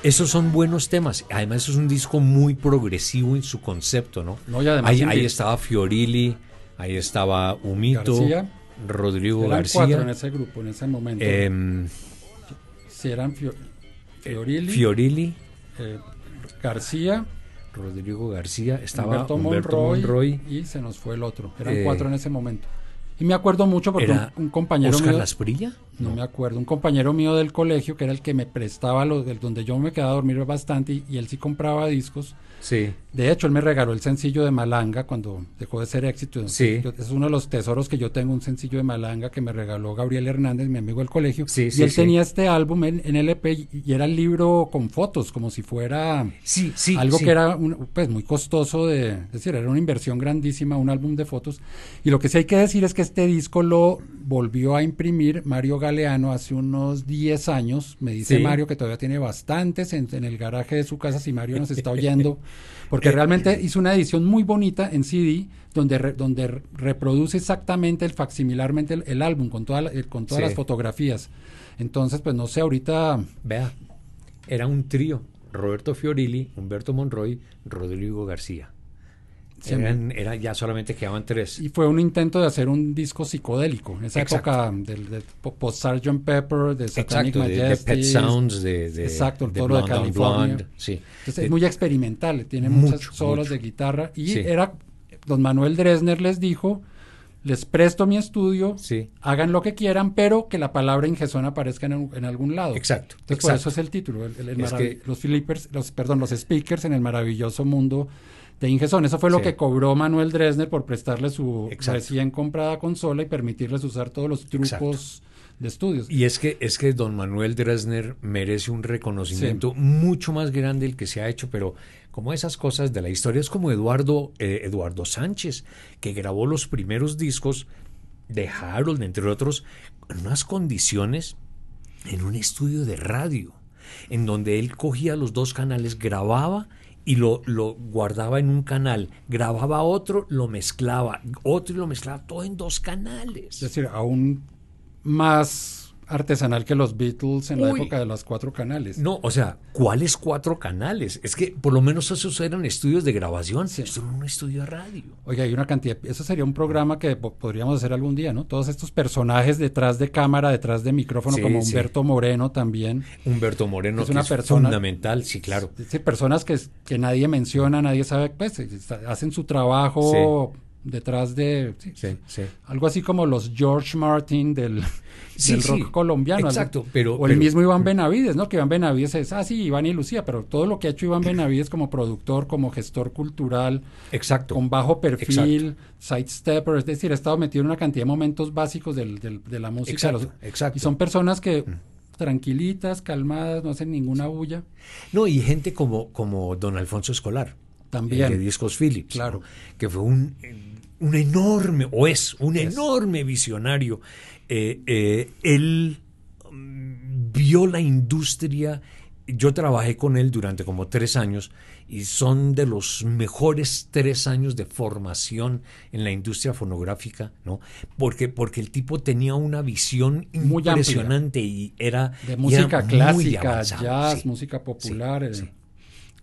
Esos son buenos temas. Además, es un disco muy progresivo en su concepto, ¿no? No, y además ahí, estaba Fiorilli, ahí estaba Humito, García. Rodrigo Eran García. cuatro en ese grupo, en ese momento. em, si eran Fio- Fiorilli, Fiorilli, eh, García, Rodrigo García, estaba Humberto, Humberto, Monroy, Monroy. y se nos fue el otro. Eran Eh, cuatro en ese momento. Y me acuerdo mucho porque ¿Era un, un compañero Oscar mío... Lasprilla? No, me acuerdo. Un compañero mío del colegio, que era el que me prestaba, los, del, donde yo me quedaba a dormir bastante, y, y él sí compraba discos. Sí. De hecho, él me regaló el sencillo de Malanga cuando dejó de ser éxito. Sí. Yo- es uno de los tesoros que yo tengo, un sencillo de Malanga que me regaló Gabriel Hernández, mi amigo del colegio. Sí, y sí, él sí. tenía este álbum en, en LP y, y era el libro con fotos, como si fuera Sí, sí. algo que era un- pues muy costoso de es decir era una inversión grandísima un álbum de fotos y lo que sí hay que decir es que este disco lo volvió a imprimir Mario Galeano hace unos 10 años me dice Sí. Mario que todavía tiene bastantes en, en el garaje de su casa si Mario nos está oyendo porque realmente hizo una edición muy bonita en CD donde re- donde re- reproduce exactamente el facsimilarmente el, el álbum con toda la- el- con todas Sí. las fotografías entonces pues no sé ahorita Vea, era un trío. Roberto Fiorilli, Humberto Monroy, Rodrigo García. Eran- era ya solamente quedaban tres. Y fue un intento de hacer un disco psicodélico. En esa Exacto. época del, po- post Sgt. Pepper, de Satanic Exacto, de, de. Pet Sounds, de, de, exacto, de todo lo de California. Blonde, sí. Entonces, Eh, es muy experimental, tiene mucho, muchos solos mucho. de guitarra. Y Sí. era, don Manuel Dresner les dijo, les presto mi estudio, Sí. hagan lo que quieran, pero que la palabra ingesón aparezca en, en algún lado. Exacto, Entonces, por exacto. eso es el título, el- el- el Es que- los flippers, los, perdón, los speakers en el maravilloso mundo de Ingesón. Eso fue lo Sí. que cobró Manuel Dresner por prestarle su Exacto. recién comprada consola y permitirles usar todos los trucos de estudios. Y es que, es que don Manuel Dresner merece un reconocimiento mucho más grande el que se ha hecho, pero como esas cosas de la historia es como Eduardo, eh, Eduardo Sánchez, que grabó los primeros discos de Harold, entre otros, en unas condiciones en un estudio de radio, en donde él cogía los dos canales, grababa y lo, lo guardaba en un canal, grababa otro, lo mezclaba, otro y lo mezclaba, todo en dos canales. Es decir, aún más artesanal que los Beatles en la época de los cuatro canales. No, o sea, ¿cuáles cuatro canales? Es que por lo menos esos eran estudios de grabación. Esto era un estudio de radio. Oiga, hay una cantidad. Eso sería un programa que po- podríamos hacer algún día, ¿no? Todos estos personajes detrás de cámara, detrás de micrófono, Sí, como sí. Humberto Moreno también. Humberto Moreno, Es que una es persona- fundamental, sí, claro. Sí, personas que, que nadie menciona, nadie sabe, pues está- hacen su trabajo detrás de sí, Sí, sí. algo así como los George Martin del, del rock colombiano. algo- exacto, pero- o el mismo Iván Benavides, ¿no? Que Iván Benavides es, ah, sí, Iván y Lucía, pero todo lo que ha hecho Iván Benavides como productor, como gestor cultural, Exacto. con bajo perfil, sidestepper, es decir, ha estado metido en una cantidad de momentos básicos del- del- de la música. Exacto, Los- exacto. Mm. Y son personas que tranquilitas, calmadas, no hacen ninguna bulla. No, y gente como, como don Alfonso Escolar. También. el de Discos Philips. Claro. ¿no? Que fue un, un enorme, o es un enorme visionario. Eh, eh, él mm, vio la industria yo trabajé con él durante como tres años y son de los mejores tres años de formación en la industria fonográfica, ¿no? Porque, porque el tipo tenía una visión Muy amplia. impresionante y era De música era muy clásica, avanzado, jazz, sí. música popular. sí, sí.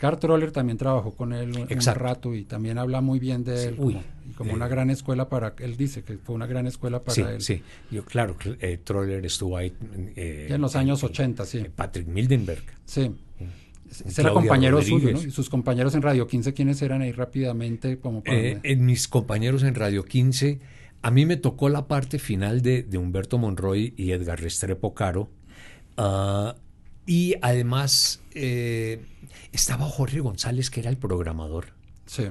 Carl Troller también trabajó con él un- rato y también habla muy bien de él Uy, como, y como eh, una gran escuela para él dice que fue una gran escuela para Sí, él sí. Yo, claro, cl- eh, Troller estuvo ahí. eh, en los años 80, sí. Patrick Mildenberg. Sí. Ese era compañero suyo. ¿no? Y sus compañeros en Radio 15, ¿quiénes eran ahí rápidamente? Como Eh, en mis compañeros en Radio 15, a mí me tocó la parte final de, de Humberto Monroy y Edgar Restrepo Caro. ah, y además eh, estaba Jorge González, que era el programador. Sí.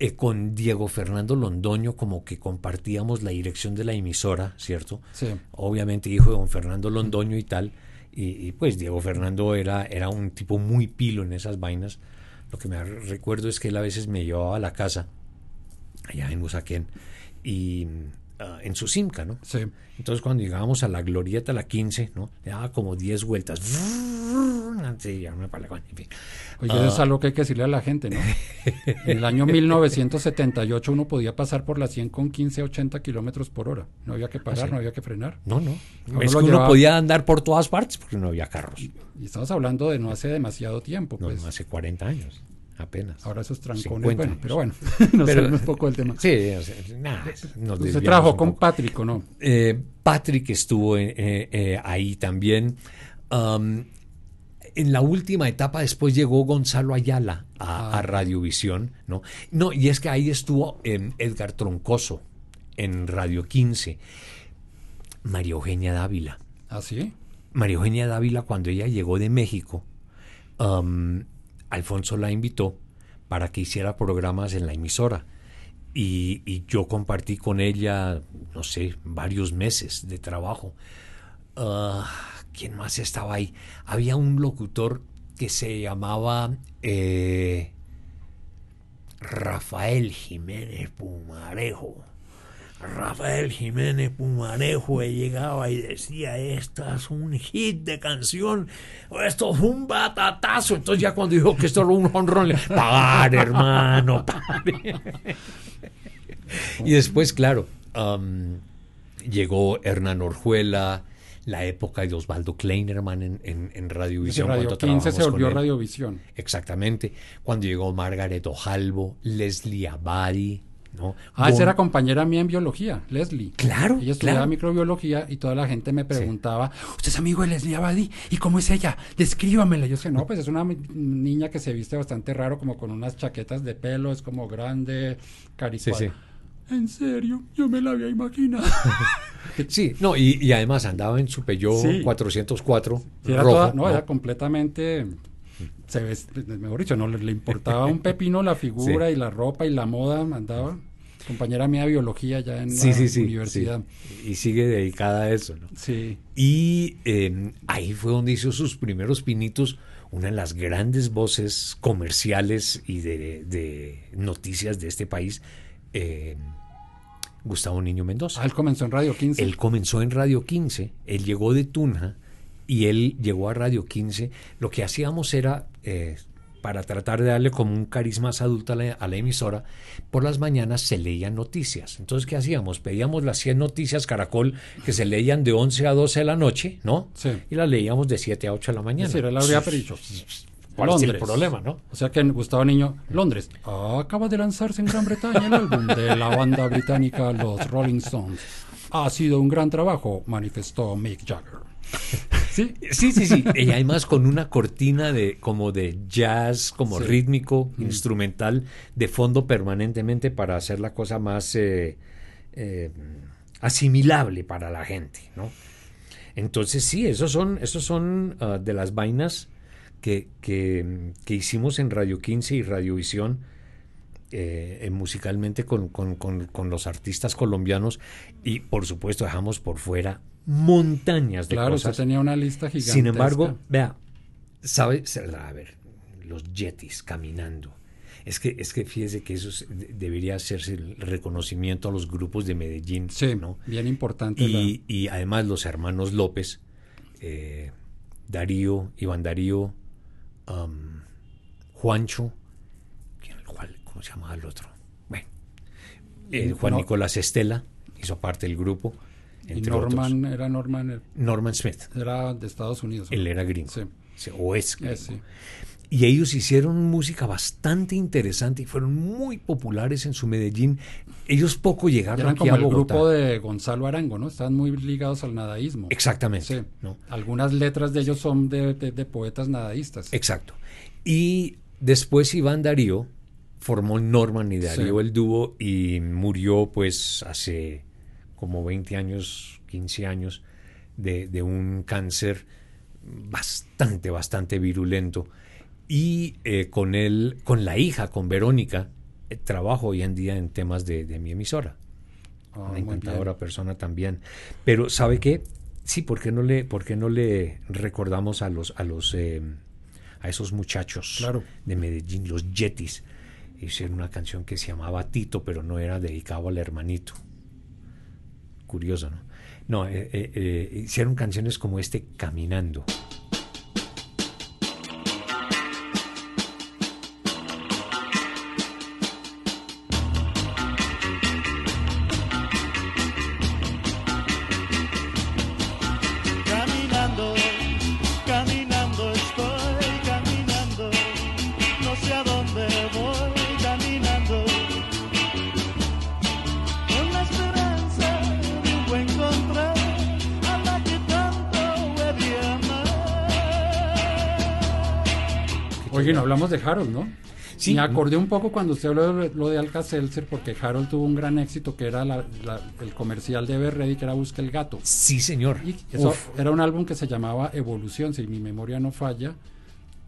Eh, con Diego Fernando Londoño, como que compartíamos la dirección de la emisora, ¿cierto? Sí. Obviamente hijo de don Fernando Londoño y tal. Y, y, pues Diego Fernando era, era un tipo muy pilo en esas vainas. Lo que me recuerdo es que él a veces me llevaba a la casa, allá en Usaquén, y ah, en su Simca, ¿no? Sí. Entonces cuando llegábamos a la glorieta, a la 15, ¿no? Le daba como 10 vueltas. Sí, ya me parece, en fin. Oye, eso es Ah, algo que hay que decirle a la gente, ¿no? En el año 1978 uno podía pasar por la 100 con 15 a 80 kilómetros por hora. No había que parar, ¿Ah, sí? no había que frenar. No, no. Es que uno podía andar por todas partes porque no había carros. Y estamos hablando de no hace demasiado tiempo, No, pues. hace 40 años, apenas. Ahora esos trancones, 50 bueno, pero bueno, nos un poco del tema. Sí, nada, nos Usted trabajó con. Patrick, ¿o no? Eh, Patrick estuvo eh, eh, eh, ahí también. Um, en la última etapa después llegó Gonzalo Ayala a, Ah. a Radiovisión, ¿no? No, y es que ahí estuvo eh, Edgar Troncoso en Radio 15. María Eugenia Dávila. ¿Ah, sí? María Eugenia Dávila, cuando ella llegó de México, um, Alfonso la invitó para que hiciera programas en la emisora. Y, yo compartí con ella, no sé, varios meses de trabajo. Ah, ¿Quién más estaba ahí? Había un locutor que se llamaba eh, Rafael Jiménez Pumarejo. Rafael Jiménez Pumarejo llegaba y decía, esto es un hit de canción, esto es un batatazo. Entonces ya cuando dijo que esto era un honrón, le pagar hermano, pare". y después, claro, am, llegó Hernán Orjuela, la época de Osvaldo Kleinerman en, en, en Radiovisión. Radio cuando 15 se volvió. Radiovisión. Exactamente. Cuando llegó Margaret Ojalvo, Leslie Abadi, ¿no? Ah, esa era compañera mía en biología, Leslie. Claro, Ella estudiaba claro. microbiología y toda la gente me preguntaba, ¿usted es amigo de Leslie Abadi? ¿Y cómo es ella? Descríbamela. Yo sé, no, pues es una niña que se viste bastante raro, como con unas chaquetas de pelo, es como grande, caricuada. Sí, sí. En serio, yo me la había imaginado. Sí, no, y, y además andaba en su Peugeot Sí. 404 Sí, era rojo. toda- no, ¿no? era completamente se ves, mejor dicho, no le, le importaba un pepino la figura Sí. y la ropa y la moda, andaba compañera mía de biología ya en Sí, la sí, sí, universidad. sí. Y sigue dedicada a eso, ¿no? Sí. Y eh, ahí fue donde hizo sus primeros pinitos, una de las grandes voces comerciales y de, de noticias de este país, eh, Gustavo Niño Mendoza. Ah, él comenzó en Radio 15. Él comenzó en Radio 15, él llegó de Tunja y él llegó a Radio 15. Lo que hacíamos era, eh, para tratar de darle como un carisma más adulto a la, a la emisora, por las mañanas se leían noticias. Entonces, ¿qué hacíamos? Pedíamos las 100 noticias Caracol que se leían de 11 a 12 de la noche, ¿no? Sí. Y las leíamos de 7 a 8 de la mañana. Es decir, él habría dicho. ¿Cuál es el problema, no? O sea que Gustavo Niño, Londres. Acaba de lanzarse en Gran Bretaña el álbum de la banda británica Los Rolling Stones. Ha sido un gran trabajo, manifestó Mick Jagger. ¿Sí? Sí, sí, sí. Y además con una cortina de como de jazz, como Sí. rítmico, Mm. instrumental, de fondo permanentemente para hacer la cosa más eh, eh, asimilable para la gente, ¿no? Entonces sí, esos son, esos son ah, de las vainas que, que, que hicimos en Radio 15 y Radiovisión eh, eh, musicalmente con, con- con- con los artistas colombianos y por supuesto dejamos por fuera montañas de Claro, cosas. tenía una lista gigantesca. Sin embargo, vea, sabe, a ver, los yetis caminando. Es que, es que fíjese que eso es- de- debería hacerse el reconocimiento a los grupos de Medellín, Sí, ¿no? bien importante. Y, y además los hermanos López, eh, Darío, Iván Darío, um, Juancho, ¿quién- cuál- ¿cómo se llamaba el otro? Bueno, eh, Juan No. Nicolás Estela hizo parte del grupo. Y Norman otros. era Norman, eh, Norman Smith. era de Estados Unidos. Él era gringo. Sí. O es Eh, gringo. sí. Y ellos hicieron música bastante interesante y fueron muy populares en su Medellín. Ellos poco llegaron Eran aquí como a el grupo de Gonzalo Arango, ¿no? Estaban muy ligados al nadaísmo. Exactamente. Sí. ¿no? Algunas letras de ellos son de, de- de poetas nadaístas. Exacto. Y después Iván Darío formó Norman y Darío Sí. el dúo y murió pues hace como 20 años, 15 años de, de un cáncer bastante, bastante virulento. Y eh, con él, con la hija, con Verónica, eh, trabajo hoy en día en temas de, de mi emisora. Ah, Una encantadora persona también. Pero, ¿sabe qué? Sí, ¿por qué no le, por qué no le recordamos a los, a los, eh, a esos muchachos Claro. de Medellín, los Yetis? Hicieron una canción que se llamaba Tito, pero no era dedicado al hermanito. Curioso, ¿no? No, eh, eh, eh, hicieron canciones como este, Caminando. Caminando, Oye, no hablamos de Harold, ¿no? Sí. Me acordé un poco cuando usted habló de lo de Alka-Seltzer porque Harold tuvo un gran éxito que era la- la- el comercial de Everready que era Busca el Gato. Sí, señor. Y eso Uf. era un álbum que se llamaba Evolución, si mi memoria no falla.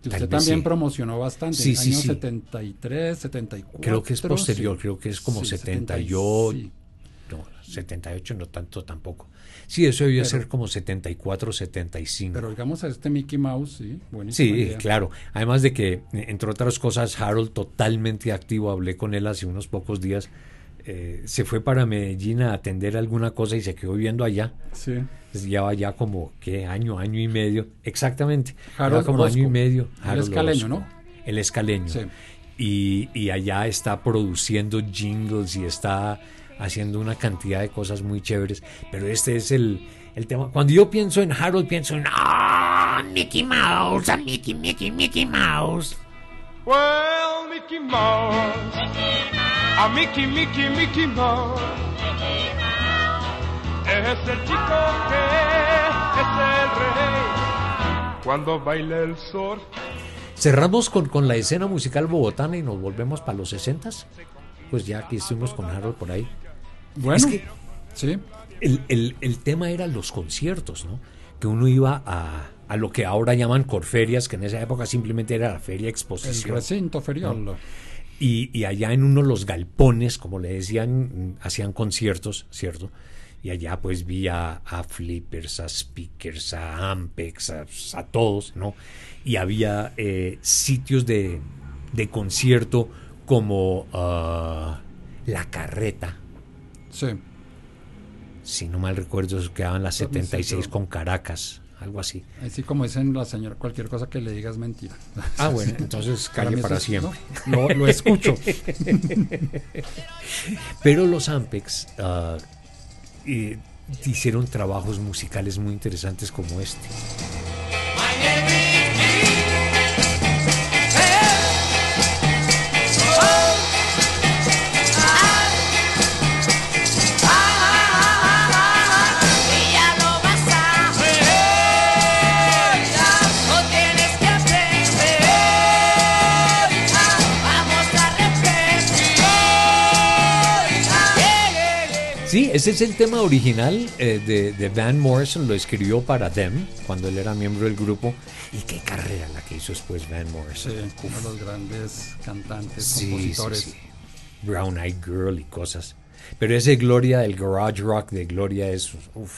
Que usted también sí. promocionó bastante. Sí, en sí, años sí. 73, 74. Creo que es posterior, creo que es como Sí, 78. No, 78 no tanto tampoco. Sí, eso debió Pero- ser como 74, 75. Pero digamos a este Mickey Mouse, sí, buenísimo. Sí, claro. Además de que, entre otras cosas, Harold totalmente activo, hablé con él hace unos pocos días, eh, se fue para Medellín a atender alguna cosa y se quedó viviendo allá. Sí. Pues Lleva ya como, ¿qué? Año, año y medio. Exactamente. Harold como año y medio. El escaleño, Orozco. ¿no? El escaleño. Sí. Y, y allá está produciendo jingles y está haciendo una cantidad de cosas muy chéveres. Pero este es el, el tema. Cuando yo pienso en Harold, pienso en ¡Ah! Mickey Mouse, a Mickey, Mickey, Mickey Mouse. Well, Mickey Mouse, a Mickey, Mickey, Mickey Mouse, es el chico que es el rey cuando baila el sol. Cerramos con, con la escena musical bogotana y nos volvemos para los 60 Pues ya aquí estuvimos con Harold por ahí. Bueno, Es que sí. el, el- el tema era los conciertos, ¿no? Que uno iba a, a lo que ahora llaman corferias, que en esa época simplemente era la feria El exposición. recinto ferial. ¿no? Y, y allá en uno de los galpones, como le decían, hacían conciertos, ¿cierto? Y allá pues vi a, a flippers, a speakers, a ampex, a, a todos, ¿no? Y había eh, sitios de, de concierto como ah, La Carreta. Sí. Si no mal recuerdo, quedaban las También 76 sí, con Caracas, algo así. Así como dicen la señora, cualquier cosa que le digas mentira. Ah, bueno, entonces calle para es- siempre. ¿no? Lo, lo escucho. Pero los Ampex eh, hicieron trabajos musicales muy interesantes como este. Ese es el tema original eh, de, de Van Morrison, lo escribió para Them cuando él era miembro del grupo. Y qué carrera la que hizo después Van Morrison. Sí, uno de los grandes cantantes, Sí, compositores. sí. Brown Eyed Girl y cosas. Pero ese Gloria, el garage rock de Gloria es, uf,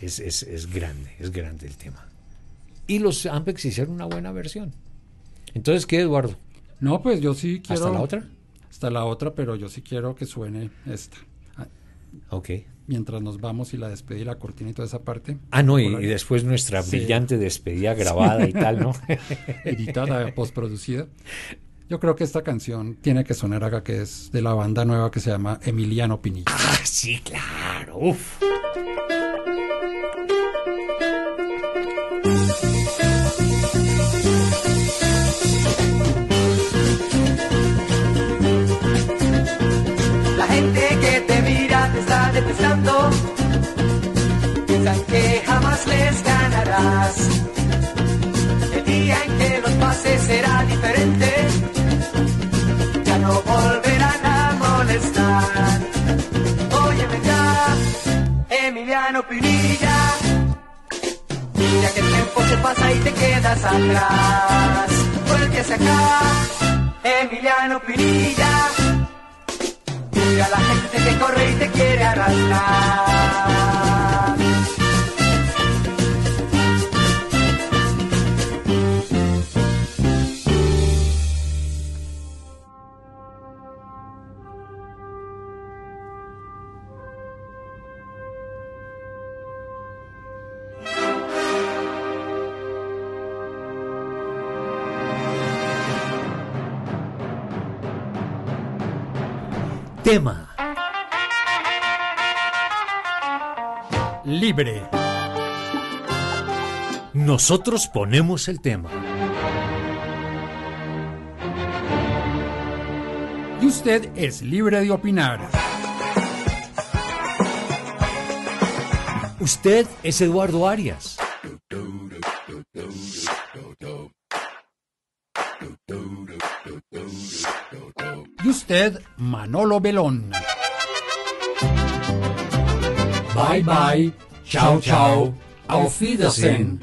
es, es, es grande, es grande el tema. Y los Ampex hicieron una buena versión. Entonces, ¿qué, Eduardo? No, pues yo sí quiero. ¿Hasta la otra? Hasta la otra, pero yo sí quiero que suene esta. Ok. mientras nos vamos y la despedida y la cortina y toda esa parte. Ah, no, y, después nuestra Sí. brillante despedida grabada y tal, ¿no? editada, postproducida. Yo creo que esta canción tiene que sonar acá, que es de la banda nueva que se llama Emiliano Pinilla. Ah, sí, claro. Uf. Piensan que jamás les ganarás. El día en que los pases será diferente. Ya no volverán a molestar. Óyeme ya, Emiliano Pinilla. Mira que el tiempo se pasa y te quedas atrás. Vuelve hacia acá, Emiliano Pinilla. Mira la gente que corre y te quiere arrastrar. Tema. Libre. Nosotros ponemos el tema. Y usted es libre de opinar. Usted es Eduardo Arias. Manolo Belón. Bye bye. Chao, chao. Auf Wiedersehen.